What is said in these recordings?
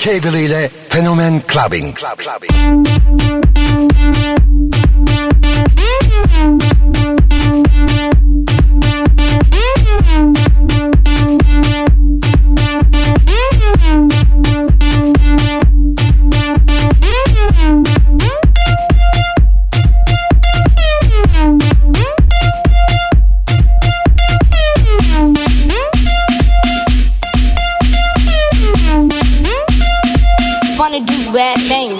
Cable ile Fenomen Clubbing. Club, Clubbing. do bad things.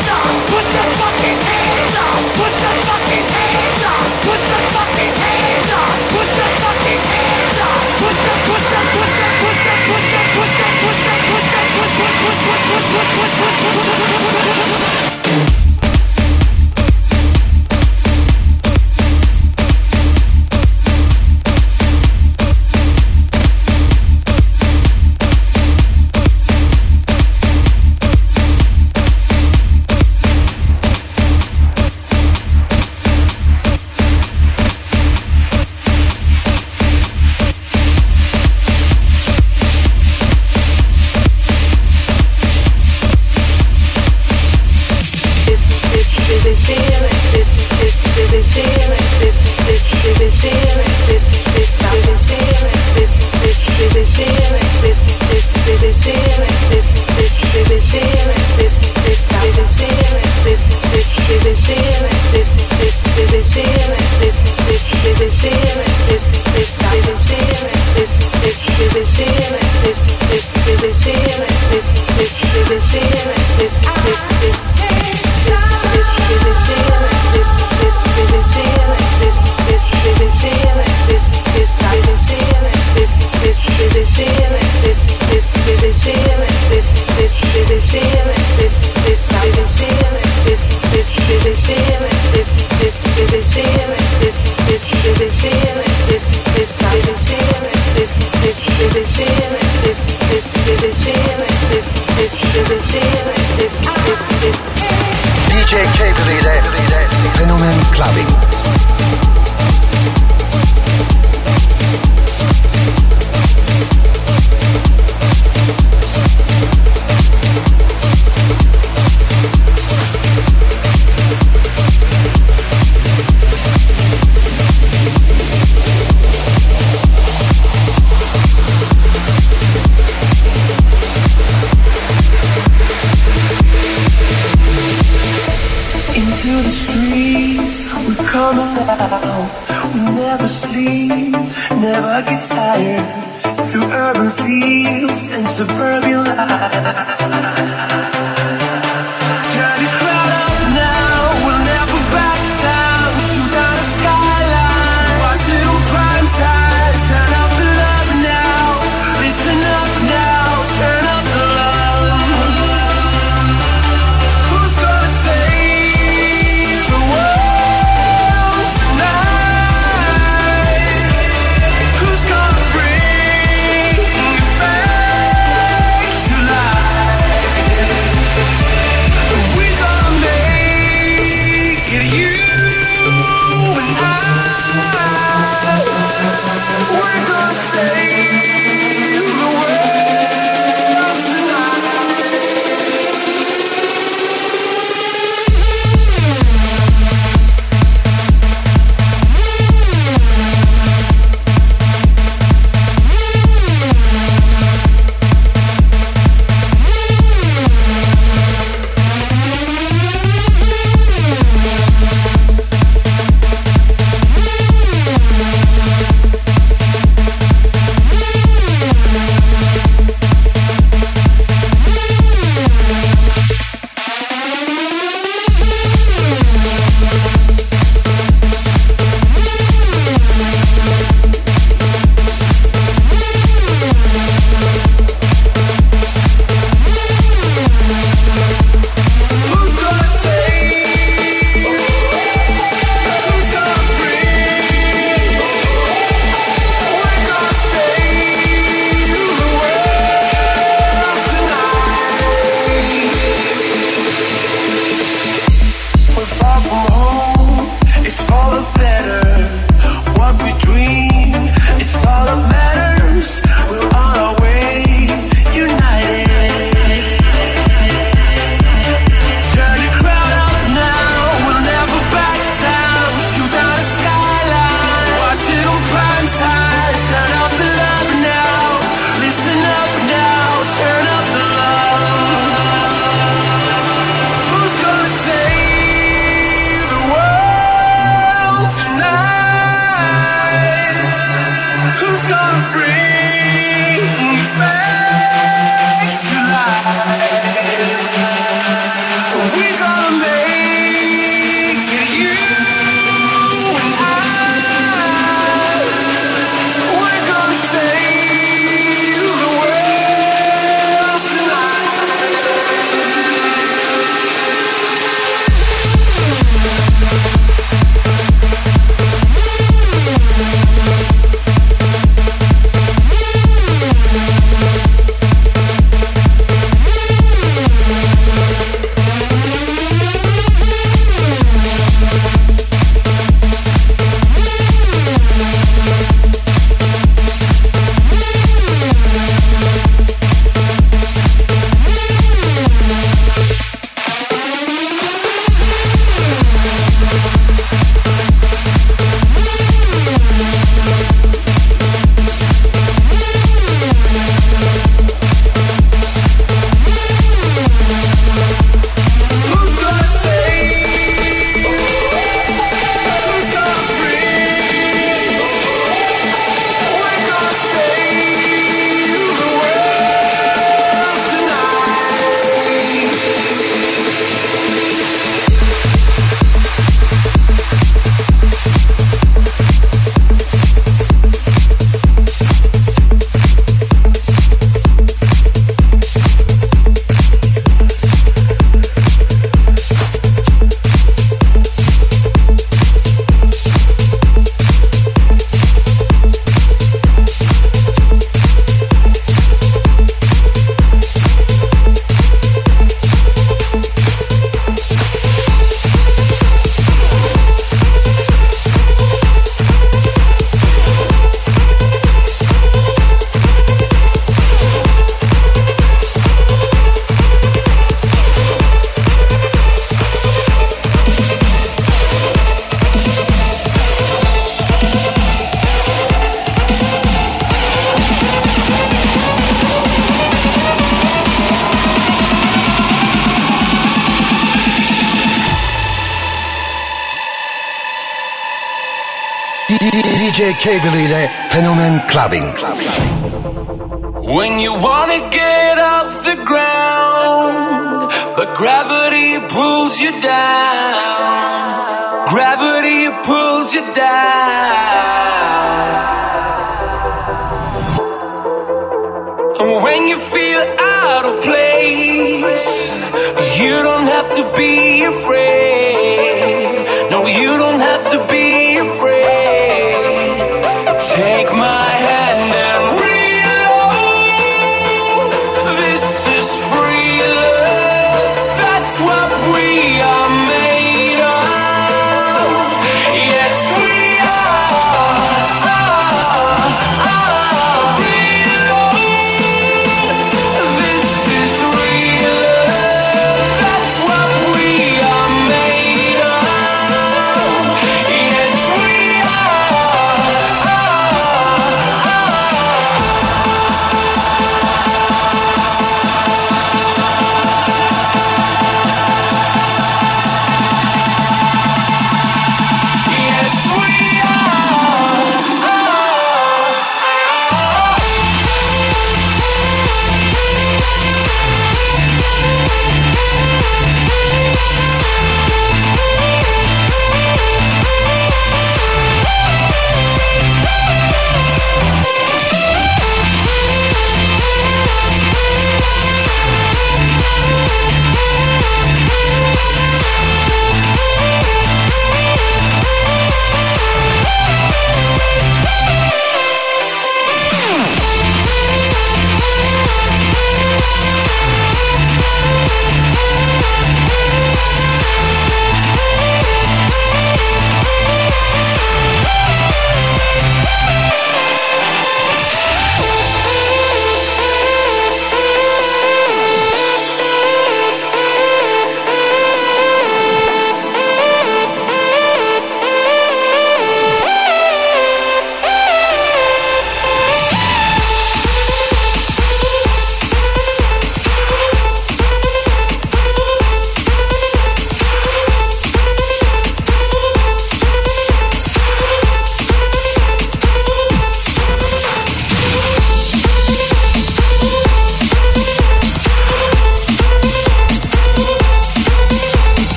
What? Ile Fenomen Clubbing. When you wanna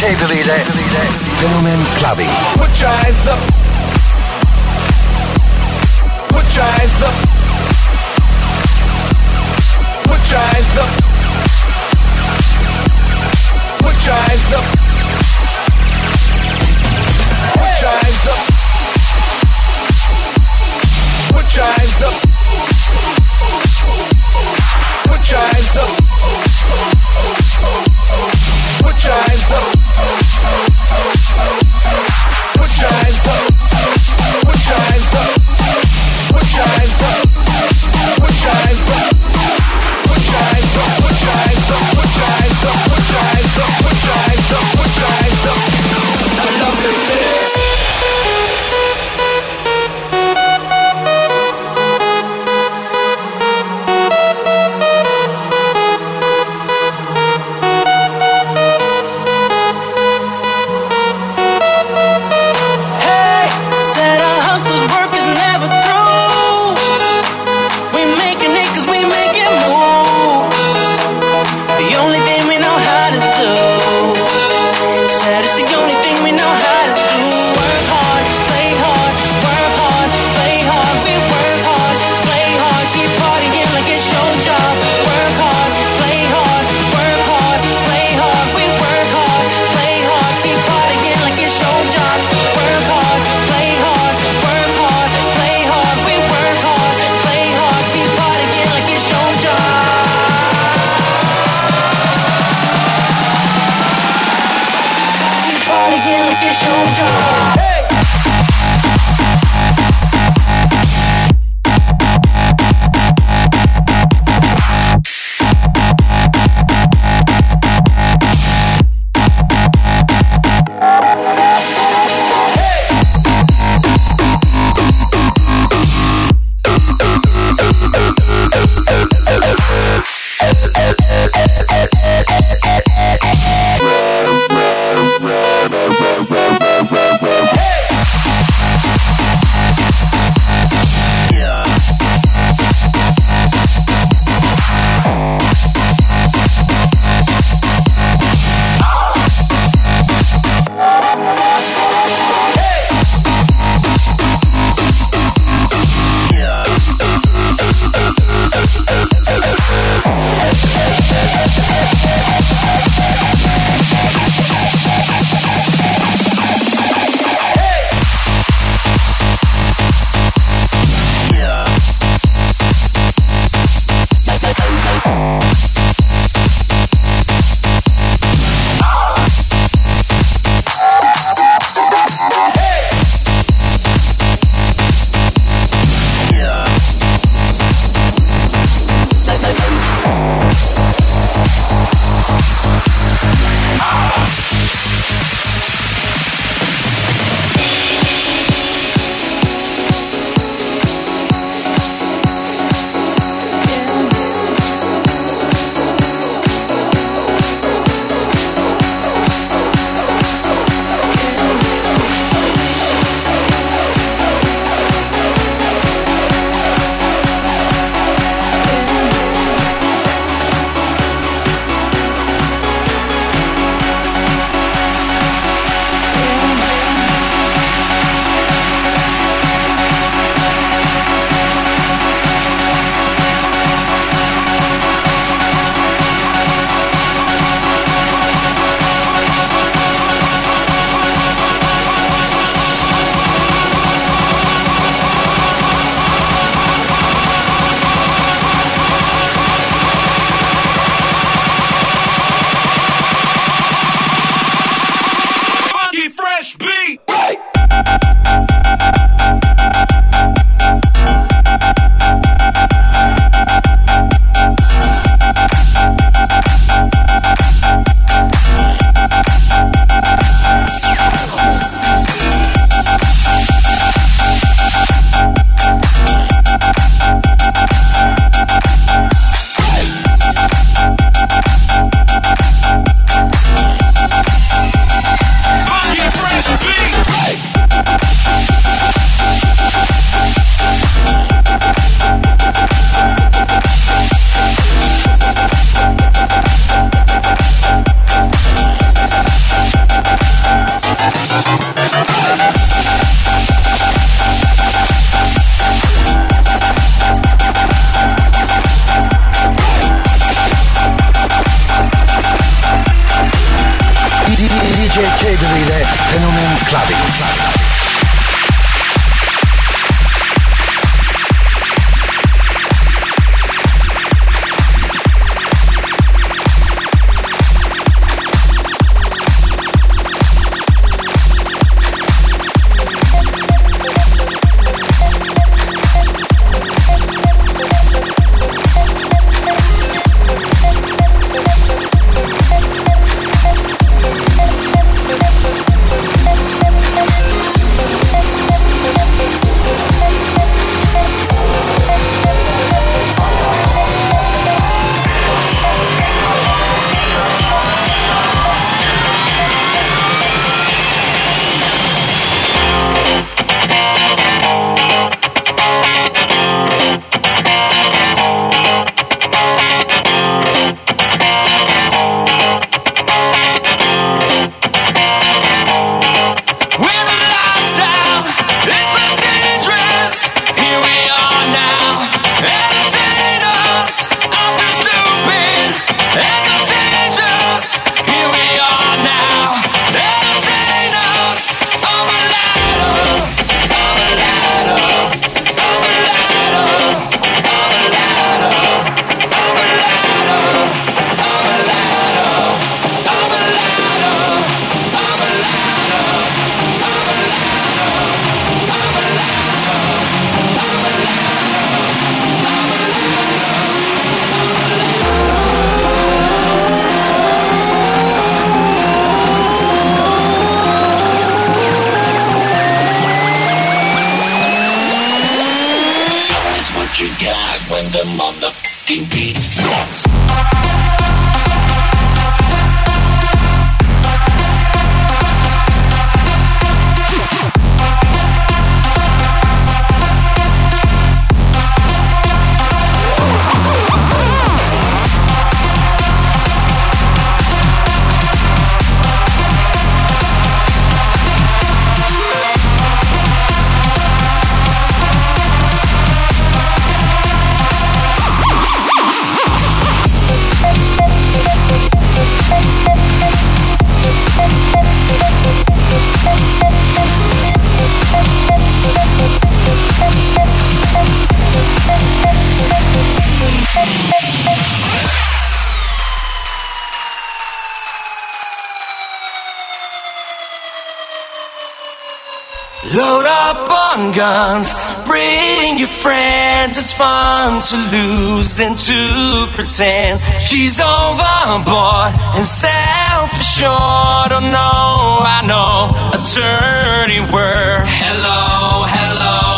K-Believe Fenomen Clubbing. Guns. Bring your friends, it's fun to lose and to pretend. She's overboard and self assured. Oh no, I know a dirty word. Hello, hello,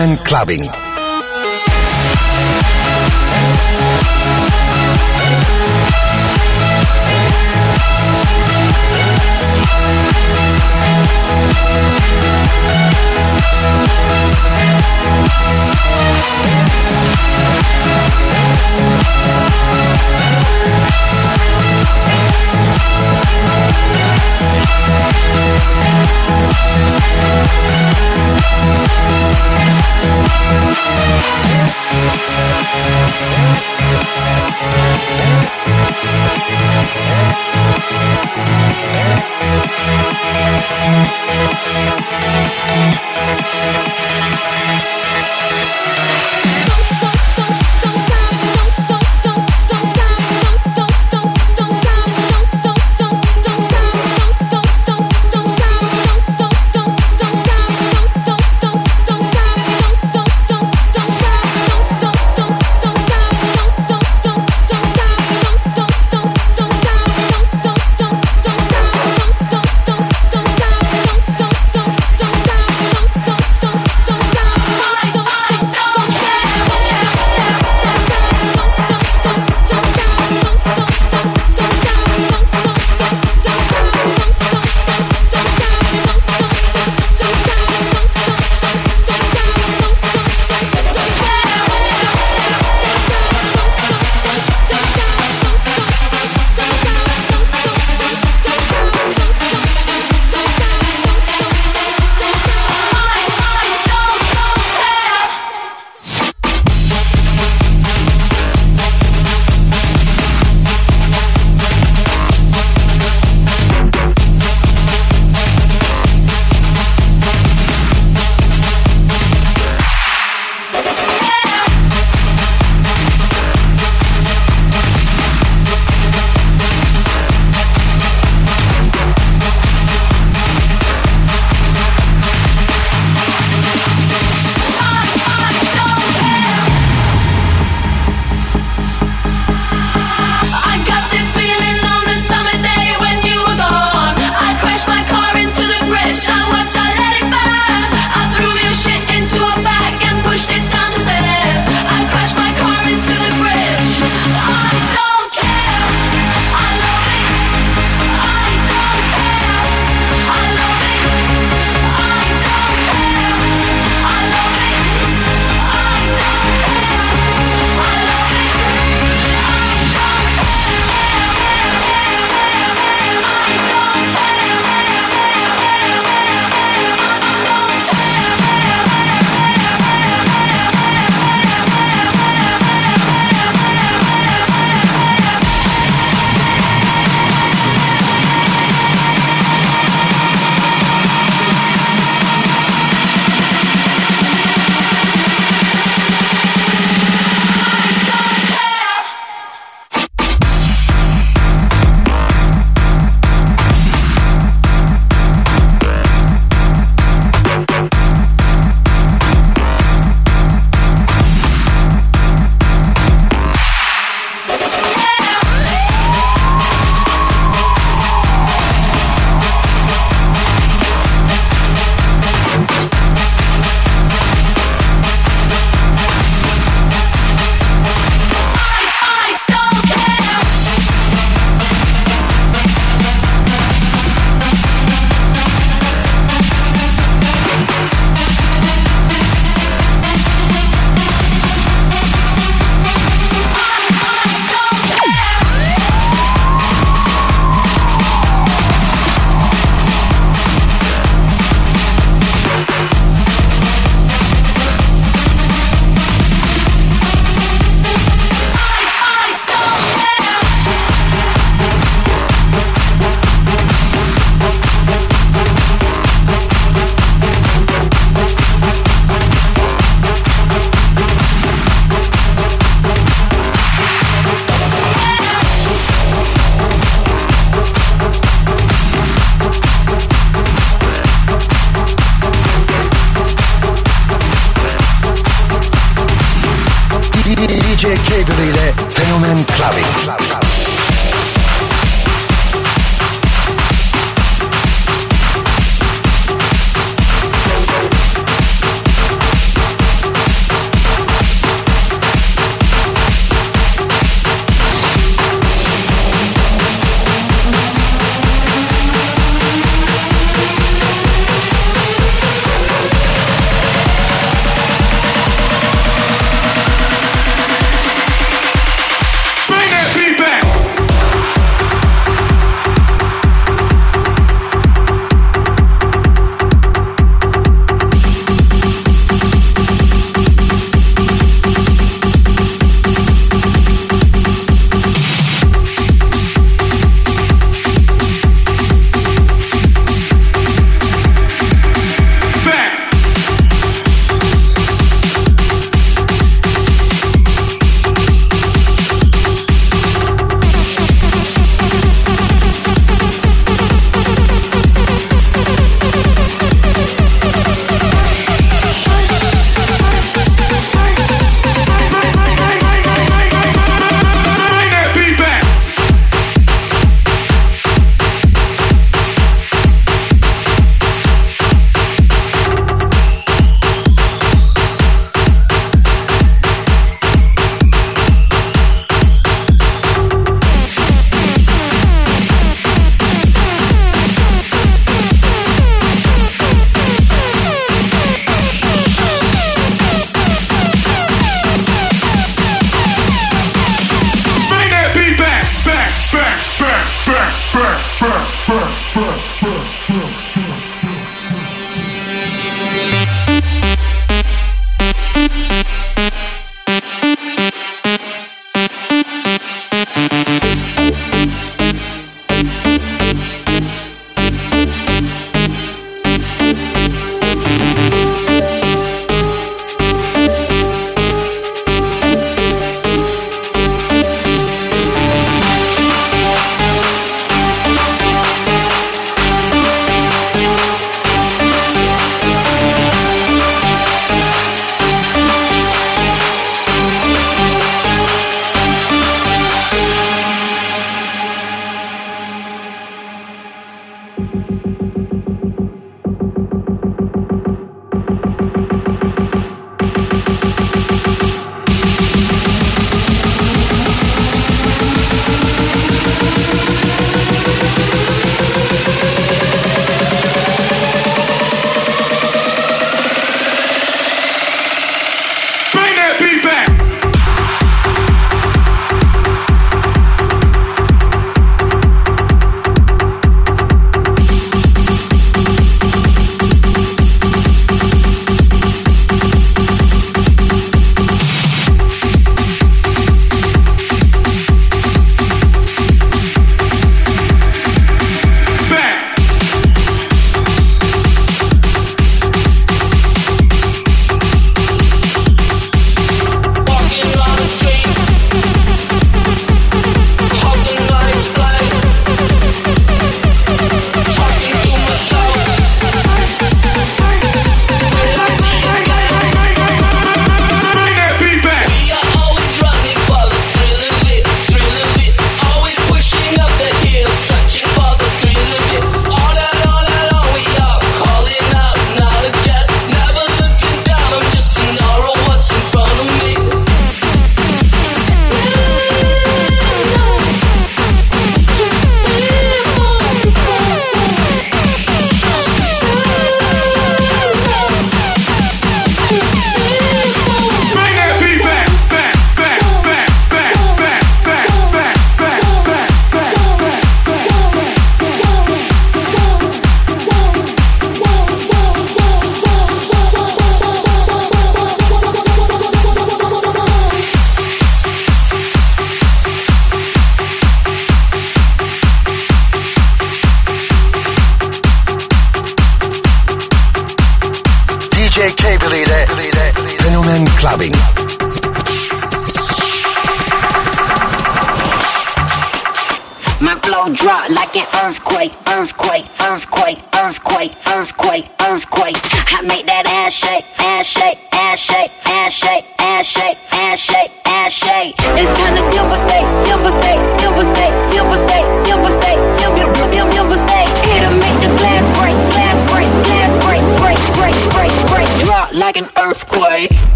Clubbing.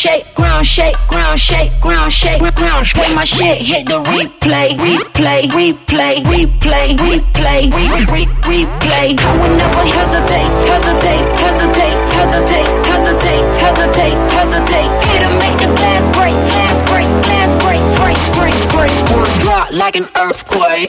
shake, ground shake, ground shake, ground shake, ground shake. my shit hit the replay, replay, replay, replay, replay, replay, replay. I will never hesitate, hesitate, hesitate, hesitate, hesitate, hesitate, hesitate. Here to make the glass break, glass break, glass break, break, break, break, break. Drop like an earthquake.